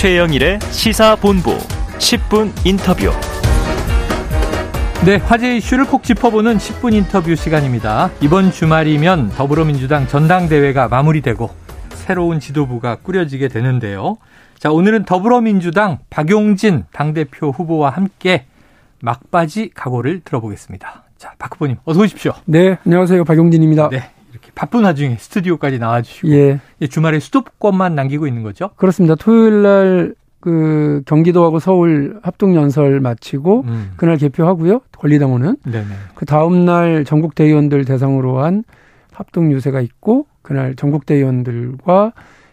최영일의 시사본부 10분 인터뷰. 네, 화제 이슈를 콕 짚어보는 10분 인터뷰 시간입니다. 이번 주말이면 더불어민주당 전당대회가 마무리되고 새로운 지도부가 꾸려지게 되는데요. 자, 오늘은 더불어민주당 박용진 당대표 후보와 함께 막바지 각오를 들어보겠습니다. 자, 박 후보님, 어서 오십시오. 네, 안녕하세요. 박용진입니다. 네, 바쁜 와중에 스튜디오까지 나와주시고. 예. 주말에 수도권만 남기고 있는 거죠? 그렇습니다. 토요일 날 그 경기도하고 서울 합동 연설 마치고 음. 그날 개표하고요. 권리당원은 네네. 그 다음 날 전국 대의원들 대상으로 한 합동 유세가 있고 그날 전국 대의원들과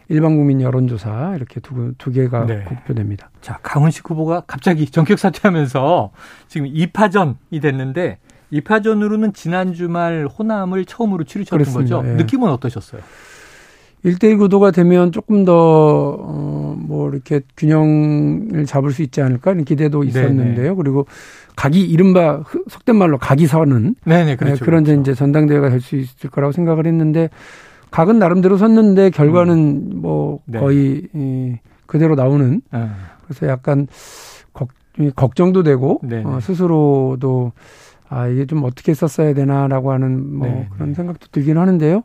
일반 국민 여론조사 이렇게 두, 두 개가 네. 공표됩니다. 자, 강훈식 후보가 갑자기 전격 사퇴하면서 지금 2파전이 됐는데 2파전으로는 지난 주말 호남을 처음으로 치르셨던 그렇습니다. 거죠. 예. 느낌은 어떠셨어요? 1대1 구도가 되면 조금 더, 어, 뭐, 이렇게 균형을 잡을 수 있지 않을까 이런 기대도 있었는데요. 네네. 그리고 각이, 이른바 속된 말로 각이 서는. 네네, 그렇죠. 네, 그런 그렇죠. 이제 전당대회가 될 수 있을 거라고 생각을 했는데 각은 나름대로 섰는데 결과는 음. 뭐 네. 거의 이, 그대로 나오는. 음. 그래서 약간 걱, 걱정도 되고 어, 스스로도 아, 이게 좀 어떻게 썼어야 되나라고 하는 뭐 네, 그런 네. 생각도 들긴 하는데요.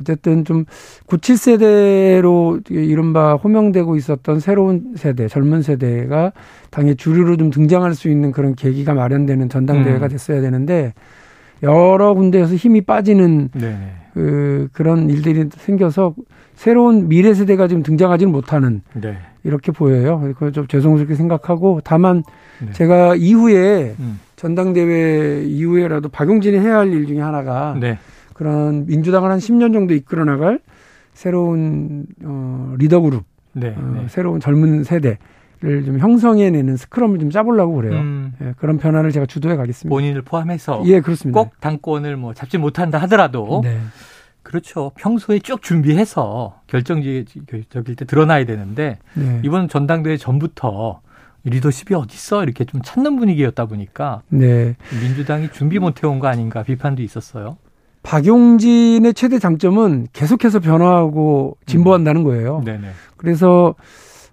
어쨌든 좀 97세대로 이른바 호명되고 있었던 새로운 세대, 젊은 세대가 당의 주류로 좀 등장할 수 있는 그런 계기가 마련되는 전당대회가 음. 됐어야 되는데 여러 군데에서 힘이 빠지는 네. 그 그런 일들이 생겨서 새로운 미래 세대가 지금 등장하지는 못하는 네. 이렇게 보여요. 그걸 좀 죄송스럽게 생각하고 다만 네. 제가 이후에 음. 전당대회 이후에라도 박용진이 해야 할 일 중에 하나가 네. 그런 민주당을 한 10년 정도 이끌어 나갈 새로운 어 리더 그룹, 네, 어, 네. 새로운 젊은 세대를 좀 형성해내는 스크럼을 좀 짜보려고 그래요. 음. 예, 그런 변화를 제가 주도해 가겠습니다. 본인을 포함해서 예 그렇습니다. 꼭 당권을 뭐 잡지 못한다 하더라도 네. 그렇죠. 평소에 쭉 준비해서 결정적일 때 드러나야 되는데 네. 이번 전당대회 전부터 리더십이 어딨어? 이렇게 좀 찾는 분위기였다 보니까 네. 민주당이 준비 못 해온 거 아닌가 비판도 있었어요. 박용진의 최대 장점은 계속해서 변화하고 진보한다는 거예요. 음. 그래서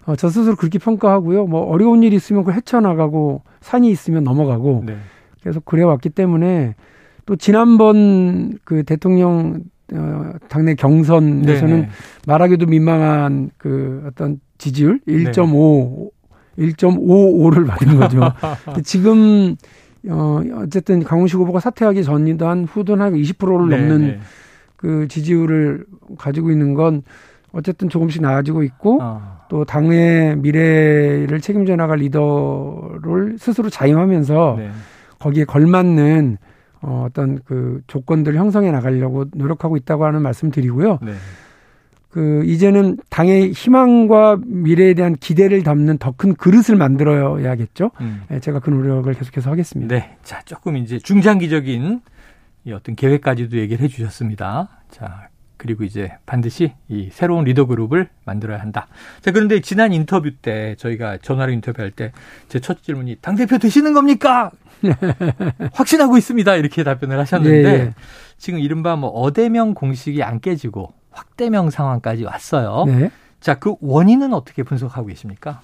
어, 저 스스로 그렇게 평가하고요. 뭐 어려운 일이 있으면 그걸 헤쳐나가고 산이 있으면 넘어가고 네. 계속 그래왔기 때문에 또 지난번 그 대통령 어, 당내 경선에서는 네네. 말하기도 민망한 그 어떤 지지율 1.5 1.55를 받은 거죠. 지금 어 어쨌든 강훈식 후보가 사퇴하기 전이든 한 후든 한 20%를 네, 넘는 네. 그 지지율을 가지고 있는 건 어쨌든 조금씩 나아지고 있고 어. 또 당의 미래를 책임져 나갈 리더를 스스로 자임하면서 네. 거기에 걸맞는 어, 어떤 그 조건들을 형성해 나가려고 노력하고 있다고 하는 말씀 드리고요. 네. 그 이제는 당의 희망과 미래에 대한 기대를 담는 더 큰 그릇을 만들어야겠죠. 음. 네, 제가 그 노력을 계속해서 하겠습니다. 네. 자, 조금 이제 중장기적인 이 어떤 계획까지도 얘기를 해 주셨습니다. 자, 그리고 이제 반드시 이 새로운 리더 그룹을 만들어야 한다. 자, 그런데 지난 인터뷰 때 저희가 전화로 인터뷰할 때 제 첫 질문이 당 대표 되시는 겁니까? 확신하고 있습니다. 이렇게 답변을 하셨는데 네, 네. 지금 이른바 뭐 어대명 공식이 안 깨지고 확대명 상황까지 왔어요. 네. 자, 그 원인은 어떻게 분석하고 계십니까?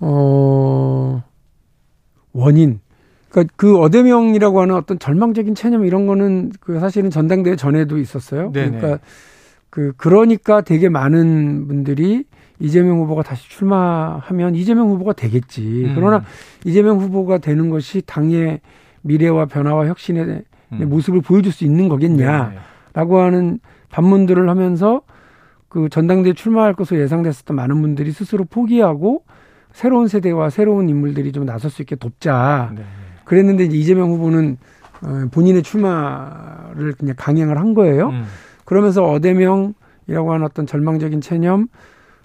어, 원인. 그러니까 그 어대명이라고 하는 어떤 절망적인 체념 이런 거는 그 사실은 전당대회 전에도 있었어요. 네네. 그러니까 그 그러니까 되게 많은 분들이 이재명 후보가 다시 출마하면 이재명 후보가 되겠지. 음. 그러나 이재명 후보가 되는 것이 당의 미래와 변화와 혁신의 음. 모습을 보여줄 수 있는 거겠냐라고 하는 반문들을 하면서 그 전당대에 출마할 것으로 예상됐었던 많은 분들이 스스로 포기하고 새로운 세대와 새로운 인물들이 좀 나설 수 있게 돕자. 네. 그랬는데 이제 이재명 후보는 어, 본인의 출마를 그냥 강행을 한 거예요. 음. 그러면서 어대명이라고 하는 어떤 절망적인 체념,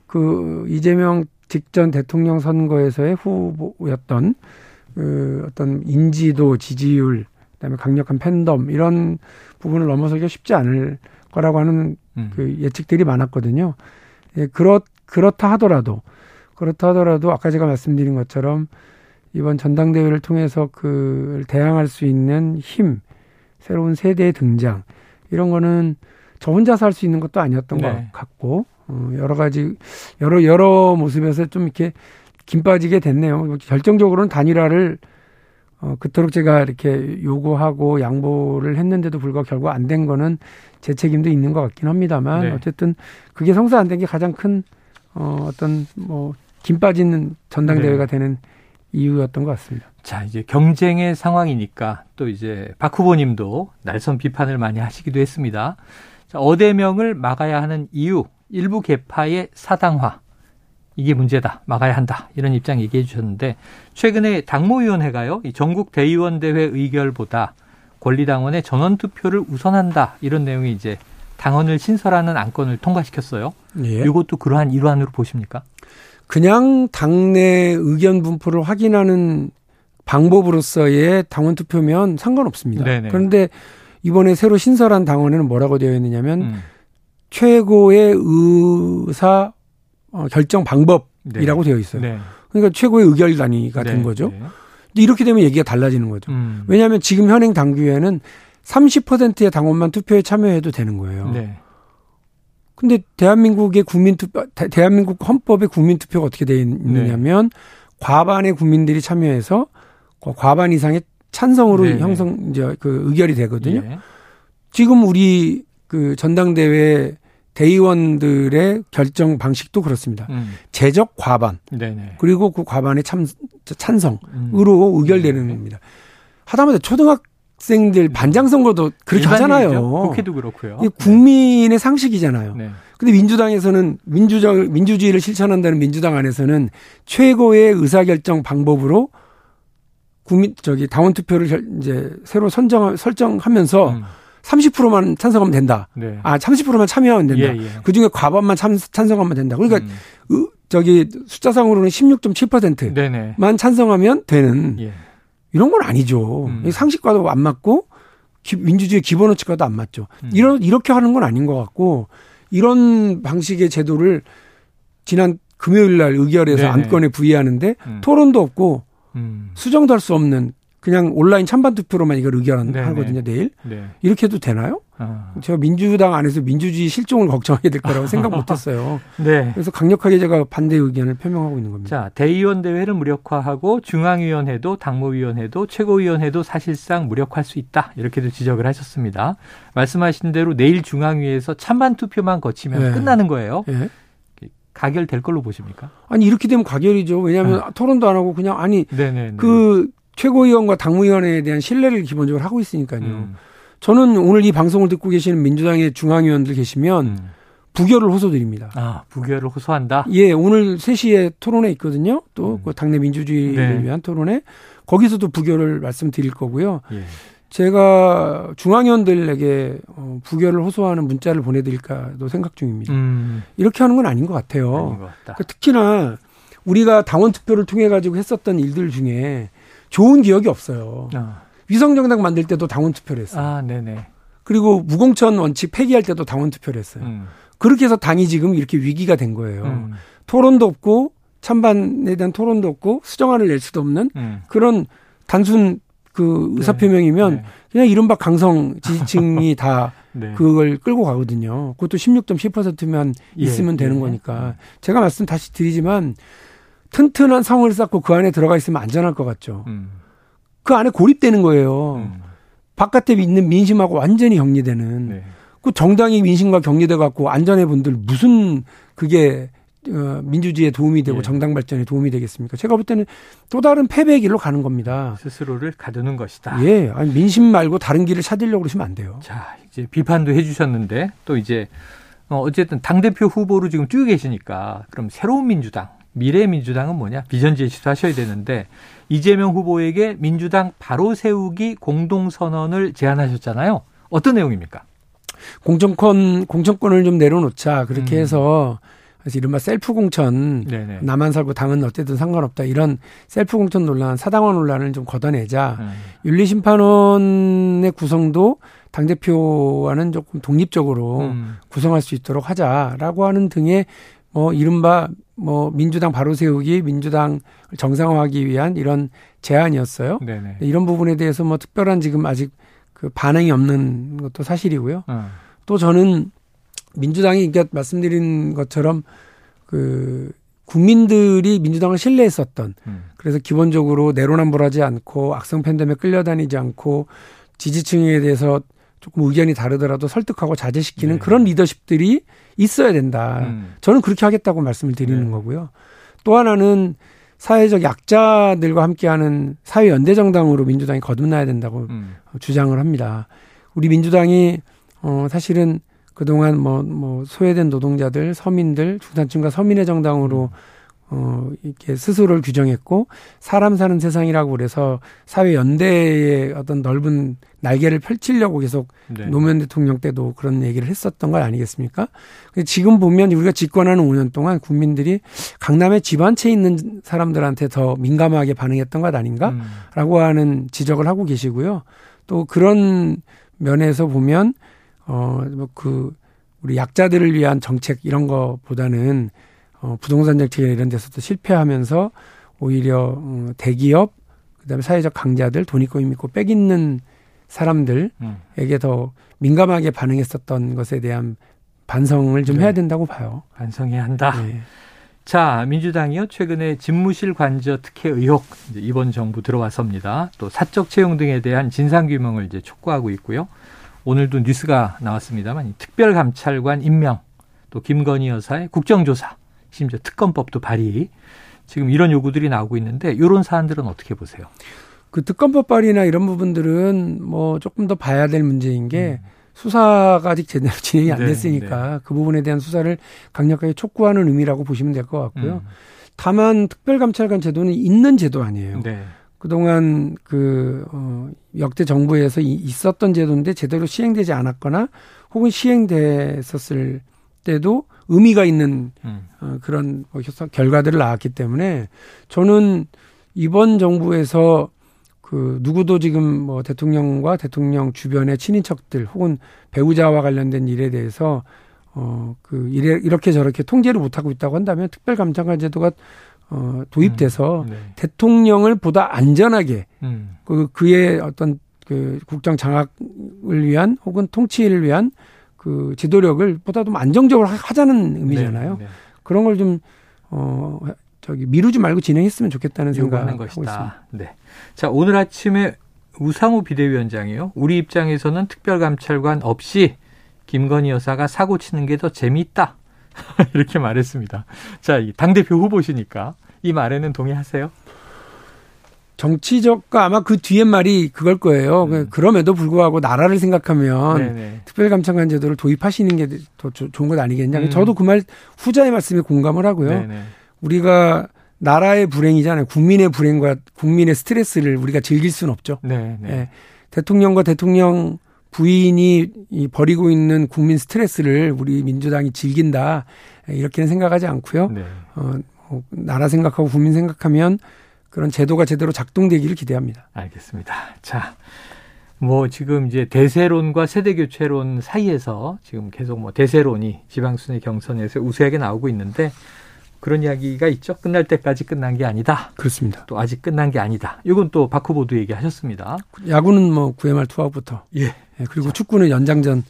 그 이재명 직전 대통령 선거에서의 후보였던 그 어떤 인지도, 지지율, 그다음에 강력한 팬덤 이런 부분을 넘어서기가 쉽지 않을 거라고 하는 음. 그 예측들이 많았거든요. 예, 그렇 그렇다 하더라도 그렇다 하더라도 아까 제가 말씀드린 것처럼 이번 전당대회를 통해서 그 대항할 수 있는 힘, 새로운 세대의 등장 이런 거는 저 혼자서 할 수 있는 것도 아니었던 네. 것 같고 어, 여러 가지 여러 여러 모습에서 좀 이렇게 김 빠지게 됐네요. 결정적으로는 단일화를 어, 그토록 제가 이렇게 요구하고 양보를 했는데도 불구하고 결과 안된 거는 제 책임도 있는 것 같긴 합니다만 네. 어쨌든 그게 성사 안 된 게 가장 큰 어, 어떤 뭐김 빠지는 전당대회가 네. 되는 이유였던 것 같습니다. 자, 이제 경쟁의 상황이니까 또 이제 박 후보님도 날선 비판을 많이 하시기도 했습니다. 자, 어대명을 막아야 하는 이유, 일부 개파의 사당화. 이게 문제다. 막아야 한다. 이런 입장 얘기해 주셨는데 최근에 당무위원회가요. 이 전국 대의원 대회 의결보다 권리당원의 전원 투표를 우선한다. 이런 내용이 이제 당원을 신설하는 안건을 통과시켰어요. 예. 이것도 그러한 일환으로 보십니까? 그냥 당내 의견 분포를 확인하는 방법으로서의 당원 투표면 상관없습니다. 네네. 그런데 이번에 새로 신설한 당원에는 뭐라고 되어 있느냐면 음. 최고의 의사 어, 결정 방법이라고 네. 되어 있어요. 네. 그러니까 최고의 의결 단위가 네. 된 거죠. 네. 근데 이렇게 되면 얘기가 달라지는 거죠. 음. 왜냐하면 지금 현행 당규에는 30%의 당원만 투표에 참여해도 되는 거예요. 네. 근데 대한민국의 국민투표, 대한민국 헌법의 국민투표가 어떻게 되어 있느냐면 네. 과반의 국민들이 참여해서 과반 이상의 찬성으로 네 형성 이제 그 의결이 되거든요. 예. 지금 우리 그 전당대회 대의원들의 결정 방식도 그렇습니다. 음. 제적 과반 네네. 그리고 그 과반의 참 찬성으로 음. 의결되는 겁니다. 하다못해 초등학생들 반장 선거도 그렇게 하잖아요. 국회도 그렇고요. 이 국민의 상식이잖아요. 네. 근데 민주당에서는 민주적 민주주의를 실천한다는 민주당 안에서는 최고의 의사결정 방법으로 국민 저기 당원 투표를 이제 새로 선정 설정하면서 음. 30%만 찬성하면 된다. 네. 아 30%만 참여하면 된다. 예, 예. 그 중에 과반만 참, 찬성하면 된다. 그러니까 음. 으, 저기 숫자상으로는 16.7%만 찬성하면 되는 예. 이런 건 아니죠. 음. 상식과도 안 맞고 기, 민주주의 기본 원칙과도 안 맞죠. 음. 이런 이렇게 하는 건 아닌 것 같고 이런 방식의 제도를 지난 금요일 날 의결에서 네네. 안건에 부의하는데 음. 토론도 없고 음. 수정도 할 수 없는 그냥 온라인 찬반 투표로만 이걸 의결하거든요 내일 네. 이렇게 해도 되나요? 아. 제가 민주당 안에서 민주주의 실종을 걱정하게 될 거라고 생각 못했어요. 네. 그래서 강력하게 제가 반대 의견을 표명하고 있는 겁니다. 자 대의원 대회를 무력화하고 중앙위원회도 당무위원회도 최고위원회도 사실상 무력화할 수 있다 이렇게도 지적을 하셨습니다. 말씀하신 대로 내일 중앙위에서 찬반 투표만 거치면 네. 끝나는 거예요. 네. 가결될 걸로 보십니까? 아니 이렇게 되면 가결이죠. 왜냐하면 아. 토론도 안 하고 그냥 아니 네네네. 그 최고위원과 당무위원회에 대한 신뢰를 기본적으로 하고 있으니까요. 음. 저는 오늘 이 방송을 듣고 계시는 민주당의 중앙위원들 계시면 음. 부결을 호소드립니다. 아, 부결을 호소한다? 예, 오늘 3시에 토론회 있거든요. 또그 음. 당내 민주주의를 네. 위한 토론회. 거기서도 부결을 말씀드릴 거고요. 예. 제가 중앙위원들에게 어, 부결을 호소하는 문자를 보내드릴까도 생각 중입니다. 음. 이렇게 하는 건 아닌 것 같아요. 것 그러니까 특히나 우리가 당원 투표를 통해 가지고 했었던 일들 중에 좋은 기억이 없어요. 아. 위성정당 만들 때도 당원 투표를 했어요. 아, 네네. 그리고 무공천 원칙 폐기할 때도 당원 투표를 했어요. 음. 그렇게 해서 당이 지금 이렇게 위기가 된 거예요. 음. 토론도 없고 찬반에 대한 토론도 없고 수정안을 낼 수도 없는 음. 그런 단순 그 네. 의사표명이면 네. 그냥 이른바 강성 지지층이 다 네. 그걸 끌고 가거든요. 그것도 16.7%만 예. 있으면 되는 예. 거니까. 제가 말씀 다시 드리지만 튼튼한 성을 쌓고 그 안에 들어가 있으면 안전할 것 같죠. 음. 그 안에 고립되는 거예요. 음. 바깥에 있는 민심하고 완전히 격리되는. 네. 그 정당이 민심과 격리돼 갖고 안전해 분들 무슨 그게 어, 민주주의에 도움이 되고 예. 정당 발전에 도움이 되겠습니까? 제가 볼 때는 또 다른 패배의 길로 가는 겁니다. 스스로를 가두는 것이다. 예. 아니, 민심 말고 다른 길을 찾으려고 그러시면 안 돼요. 자, 이제 비판도 해 주셨는데 또 이제 어, 어쨌든 당대표 후보로 지금 뛰고 계시니까 그럼 새로운 민주당, 미래민주당은 뭐냐? 비전 제시도 하셔야 되는데 이재명 후보에게 민주당 바로 세우기 공동선언을 제안하셨잖아요. 어떤 내용입니까? 공천권, 공천권을 좀 내려놓자. 그렇게 음. 해서 그래서 이른바 셀프 공천 네네. 나만 살고 당은 어쨌든 상관없다 이런 셀프 공천 논란 사당원 논란을 좀 걷어내자 음. 윤리심판원의 구성도 당 대표와는 조금 독립적으로 음. 구성할 수 있도록 하자라고 하는 등의 뭐 이른바 뭐 민주당 바로 세우기 민주당 정상화하기 위한 이런 제안이었어요. 네네. 이런 부분에 대해서 뭐 특별한 지금 아직 그 반응이 없는 것도 사실이고요. 음. 또 저는 민주당이 그러니까 말씀드린 것처럼 그 국민들이 민주당을 신뢰했었던 음. 그래서 기본적으로 내로남불하지 않고 악성 팬덤에 끌려다니지 않고 지지층에 대해서 조금 의견이 다르더라도 설득하고 자제시키는 네. 그런 리더십들이 있어야 된다. 음. 저는 그렇게 하겠다고 말씀을 드리는 네. 거고요. 또 하나는 사회적 약자들과 함께하는 사회 연대 정당으로 민주당이 거듭나야 된다고 음. 주장을 합니다. 우리 민주당이 어 사실은 그동안 뭐, 뭐, 소외된 노동자들, 서민들, 중산층과 서민의 정당으로 음. 어, 이렇게 스스로를 규정했고, 사람 사는 세상이라고 그래서 사회 연대의 어떤 넓은 날개를 펼치려고 계속 네. 노무현 대통령 때도 그런 얘기를 했었던 거 아니겠습니까? 지금 보면 우리가 집권하는 5년 동안 국민들이 강남의 집안채 있는 사람들한테 더 민감하게 반응했던 것 아닌가라고 음. 하는 지적을 하고 계시고요. 또 그런 면에서 보면 어그 우리 약자들을 위한 정책 이런 거보다는 어 부동산 정책 이런 데서도 실패하면서 오히려 어 대기업 그다음에 사회적 강자들 돈 있고 힘 있고 빽 있는 사람들에게 음. 더 민감하게 반응했었던 것에 대한 반성을 좀 네. 해야 된다고 봐요. 반성해야 한다. 네. 자, 민주당이요. 최근에 집무실 관저 특혜 의혹 이번 정부 들어와서입니다. 또 사적 채용 등에 대한 진상 규명을 이제 촉구하고 있고요. 오늘도 뉴스가 나왔습니다만 특별감찰관 임명, 또 김건희 여사의 국정조사, 심지어 특검법도 발의. 지금 이런 요구들이 나오고 있는데 이런 사안들은 어떻게 보세요? 그 특검법 발의나 이런 부분들은 뭐 조금 더 봐야 될 문제인 게 음. 수사가 아직 제대로 진행이 안 네, 됐으니까 네. 그 부분에 대한 수사를 강력하게 촉구하는 의미라고 보시면 될 것 같고요. 음. 다만 특별감찰관 제도는 있는 제도 아니에요. 네. 그동안 그, 어, 역대 정부에서 이, 있었던 제도인데 제대로 시행되지 않았거나 혹은 시행됐었을 때도 의미가 있는 음. 어, 그런 뭐 결과들을 낳았기 때문에 저는 이번 정부에서 그 누구도 지금 뭐 대통령과 대통령 주변의 친인척들 혹은 배우자와 관련된 일에 대해서 어그 이래 이렇게 저렇게 통제를 못 하고 있다고 한다면 특별 감찰관 제도가 어 도입돼서 음, 네. 대통령을 보다 안전하게 음. 그 그의 어떤 그 국정 장악을 위한 혹은 통치를 위한 그 지도력을 보다 도 안정적으로 하자는 의미잖아요. 네, 네. 그런 걸 좀 어 저기 미루지 말고 진행했으면 좋겠다는 생각을 하고 것이다. 있습니다. 네. 자, 오늘 아침에 우상호 비대위원장이요. 우리 입장에서는 특별감찰관 없이 김건희 여사가 사고 치는 게 더 재미있다. 이렇게 말했습니다. 자, 당대표 후보시니까 이 말에는 동의하세요? 정치적과 아마 그 뒤에 말이 그걸 거예요. 음. 그럼에도 불구하고 나라를 생각하면 네네. 특별감찰관 제도를 도입하시는 게 더 좋은 것 아니겠냐. 음. 저도 그 말 후자의 말씀에 공감을 하고요. 네네. 우리가 나라의 불행이잖아요. 국민의 불행과 국민의 스트레스를 우리가 즐길 수는 없죠. 네, 네. 예. 대통령과 대통령 부인이 이 버리고 있는 국민 스트레스를 우리 민주당이 즐긴다 이렇게는 생각하지 않고요. 네. 어, 뭐 나라 생각하고 국민 생각하면 그런 제도가 제대로 작동되기를 기대합니다. 알겠습니다. 자, 뭐 지금 이제 대세론과 세대 교체론 사이에서 지금 계속 뭐 대세론이 지방순회 경선에서 우세하게 나오고 있는데 그런 이야기가 있죠. 끝날 때까지 끝난 게 아니다. 그렇습니다. 또 아직 끝난 게 아니다. 이건 또 바쿠보도 얘기하셨습니다. 야구는 뭐 9회 말 투아웃부터. 예. 예. 그리고 자. 축구는 연장전이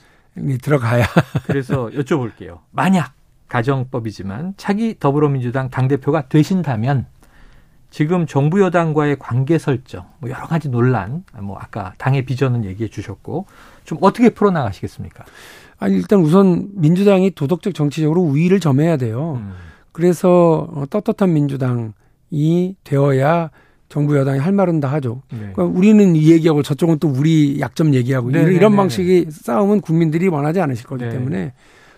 들어가야. 그래서 여쭤볼게요. 만약 가정법이지만 차기 더불어민주당 당대표가 되신다면 지금 정부 여당과의 관계 설정, 뭐 여러 가지 논란, 뭐 아까 당의 비전은 얘기해 주셨고 좀 어떻게 풀어 나가시겠습니까? 아니 일단 우선 민주당이 도덕적 정치적으로 우위를 점해야 돼요. 음. 그래서 어, 떳떳한 민주당이 되어야 정부 여당이 할 말은 다 하죠. 네. 그러니까 우리는 이 얘기하고 저쪽은 또 우리 약점 얘기하고 네, 이런, 네, 방식의 싸움은 국민들이 원하지 않으실 거기 네. 때문에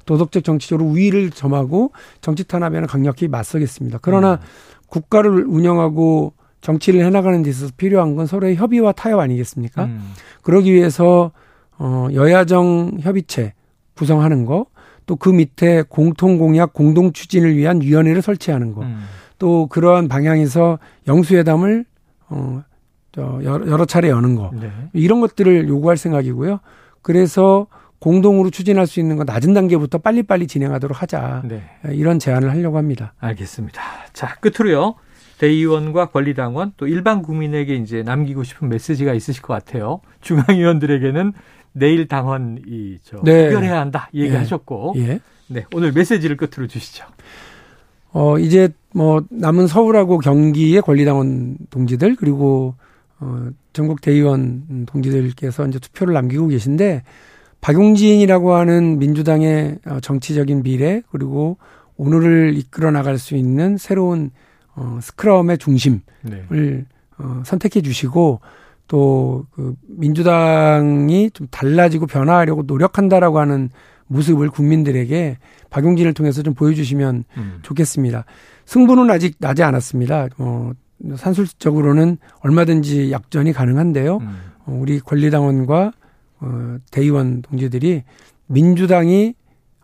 도덕적 정치적으로 우위를 점하고 정치 탄압에는 강력히 맞서겠습니다. 그러나 음. 국가를 운영하고 정치를 해나가는 데 있어서 필요한 건 서로의 협의와 타협 아니겠습니까? 음. 그러기 위해서 어 여야정 협의체 구성하는 거, 또 그 밑에 공통 공약 공동 추진을 위한 위원회를 설치하는 거. 음. 또 그러한 방향에서 영수회담을 어, 저 여러 차례 여는 거. 네. 이런 것들을 요구할 생각이고요. 그래서 공동으로 추진할 수 있는 거 낮은 단계부터 빨리빨리 진행하도록 하자. 네. 이런 제안을 하려고 합니다. 알겠습니다. 자, 끝으로요. 대의원과 권리당원 또 일반 국민에게 이제 남기고 싶은 메시지가 있으실 것 같아요. 중앙위원들에게는 내일 당원 이저 네. 결해야 한다 이 얘기하셨고 예. 예. 네 오늘 메시지를 끝으로 주시죠. 어 이제 뭐 남은 서울하고 경기의 권리당원 동지들 그리고 어 전국 대의원 동지들께서 이제 투표를 남기고 계신데 박용진이라고 하는 민주당의 어, 정치적인 미래 그리고 오늘을 이끌어 나갈 수 있는 새로운 어, 스크럼의 중심을 네. 어, 선택해 주시고 또 그 민주당이 좀 달라지고 변화하려고 노력한다라고 하는 모습을 국민들에게 박용진을 통해서 좀 보여주시면 음. 좋겠습니다. 승부는 아직 나지 않았습니다. 어, 산술적으로는 얼마든지 약전이 가능한데요. 음. 어, 우리 권리당원과 어, 대의원 동지들이 민주당이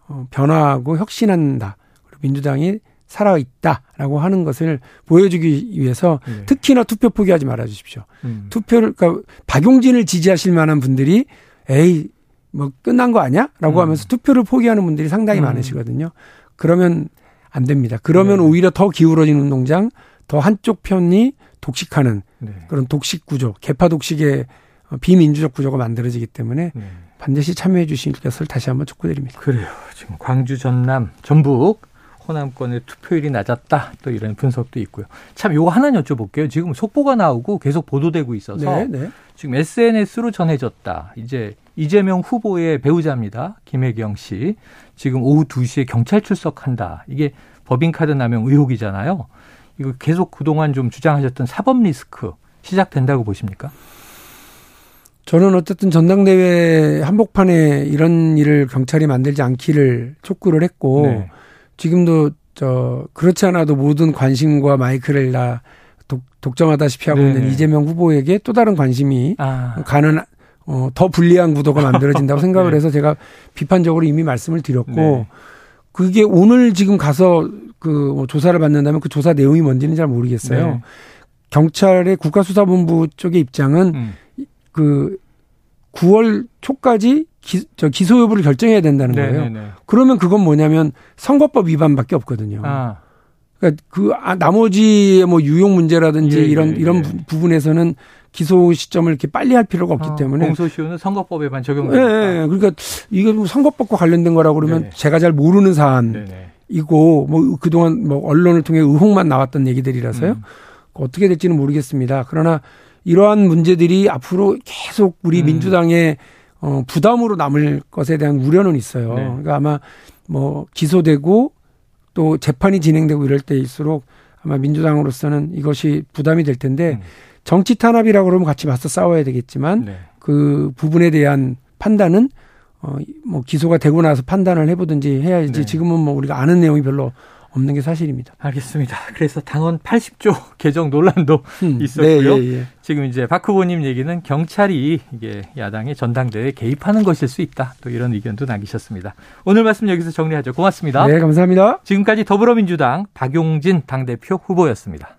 어, 변화하고 혁신한다. 그리고 민주당이 살아있다라고 하는 것을 보여주기 위해서 네. 특히나 투표 포기하지 말아 주십시오. 음. 투표를, 그러니까 박용진을 지지하실 만한 분들이 에이, 뭐 끝난 거 아니야? 라고 음. 하면서 투표를 포기하는 분들이 상당히 음. 많으시거든요. 그러면 안 됩니다. 그러면 네. 오히려 더 기울어진 운동장, 더 한쪽 편이 독식하는 네. 그런 독식 구조, 개파 독식의 비민주적 구조가 만들어지기 때문에 네. 반드시 참여해 주실 것을 다시 한번 촉구드립니다. 그래요. 지금 광주, 전남, 전북 호남권의 투표율이 낮았다. 또 이런 분석도 있고요. 참 요거 하나 여쭤볼게요. 지금 속보가 나오고 계속 보도되고 있어서 네, 네. 지금 SNS로 전해졌다. 이제 이재명 후보의 배우자입니다. 김혜경 씨. 지금 오후 2시에 경찰 출석한다. 이게 법인카드 남용 의혹이잖아요. 이거 계속 그동안 좀 주장하셨던 사법 리스크 시작된다고 보십니까? 저는 어쨌든 전당대회 한복판에 이런 일을 경찰이 만들지 않기를 촉구를 했고 네. 지금도 저 그렇지 않아도 모든 관심과 마이크를 다 독, 독점하다시피 하고 네네. 있는 이재명 후보에게 또 다른 관심이 아. 가는 어, 더 불리한 구도가 만들어진다고 생각을 네. 해서 제가 비판적으로 이미 말씀을 드렸고 네. 그게 오늘 지금 가서 그뭐 조사를 받는다면 그 조사 내용이 뭔지는 잘 모르겠어요. 네. 경찰의 국가수사본부 쪽의 입장은 음. 그 9월 초까지 기, 저 기소 여부를 결정해야 된다는 거예요. 네네네. 그러면 그건 뭐냐면 선거법 위반밖에 없거든요. 아. 그러니까 그 아, 나머지 뭐 유용 문제라든지 예, 이런 예, 이런 예. 부분에서는 기소 시점을 이렇게 빨리 할 필요가 없기 아, 때문에 공소시효는 선거법에만 적용됩니다. 예, 예, 그러니까 이게 뭐 선거법과 관련된 거라고 그러면 네 제가 잘 모르는 사안이고 뭐 그동안 뭐 언론을 통해 의혹만 나왔던 얘기들이라서요. 음. 어떻게 될지는 모르겠습니다. 그러나 이러한 문제들이 앞으로 계속 우리 음. 민주당의 어, 부담으로 남을 것에 대한 우려는 있어요. 네. 그러니까 아마 뭐 기소되고 또 재판이 진행되고 이럴 때일수록 아마 민주당으로서는 이것이 부담이 될 텐데 음. 정치 탄압이라고 그러면 같이 맞서 싸워야 되겠지만 네. 그 부분에 대한 판단은 어, 뭐 기소가 되고 나서 판단을 해보든지 해야지 네. 지금은 뭐 우리가 아는 내용이 별로 없는 게 사실입니다. 알겠습니다. 그래서 당원 80조 개정 논란도 음, 있었고요. 네, 예, 예. 지금 이제 박 후보님 얘기는 경찰이 이게 야당의 전당대회에 개입하는 것일 수 있다. 또 이런 의견도 남기셨습니다. 오늘 말씀 여기서 정리하죠. 고맙습니다. 네, 감사합니다. 지금까지 더불어민주당 박용진 당대표 후보였습니다.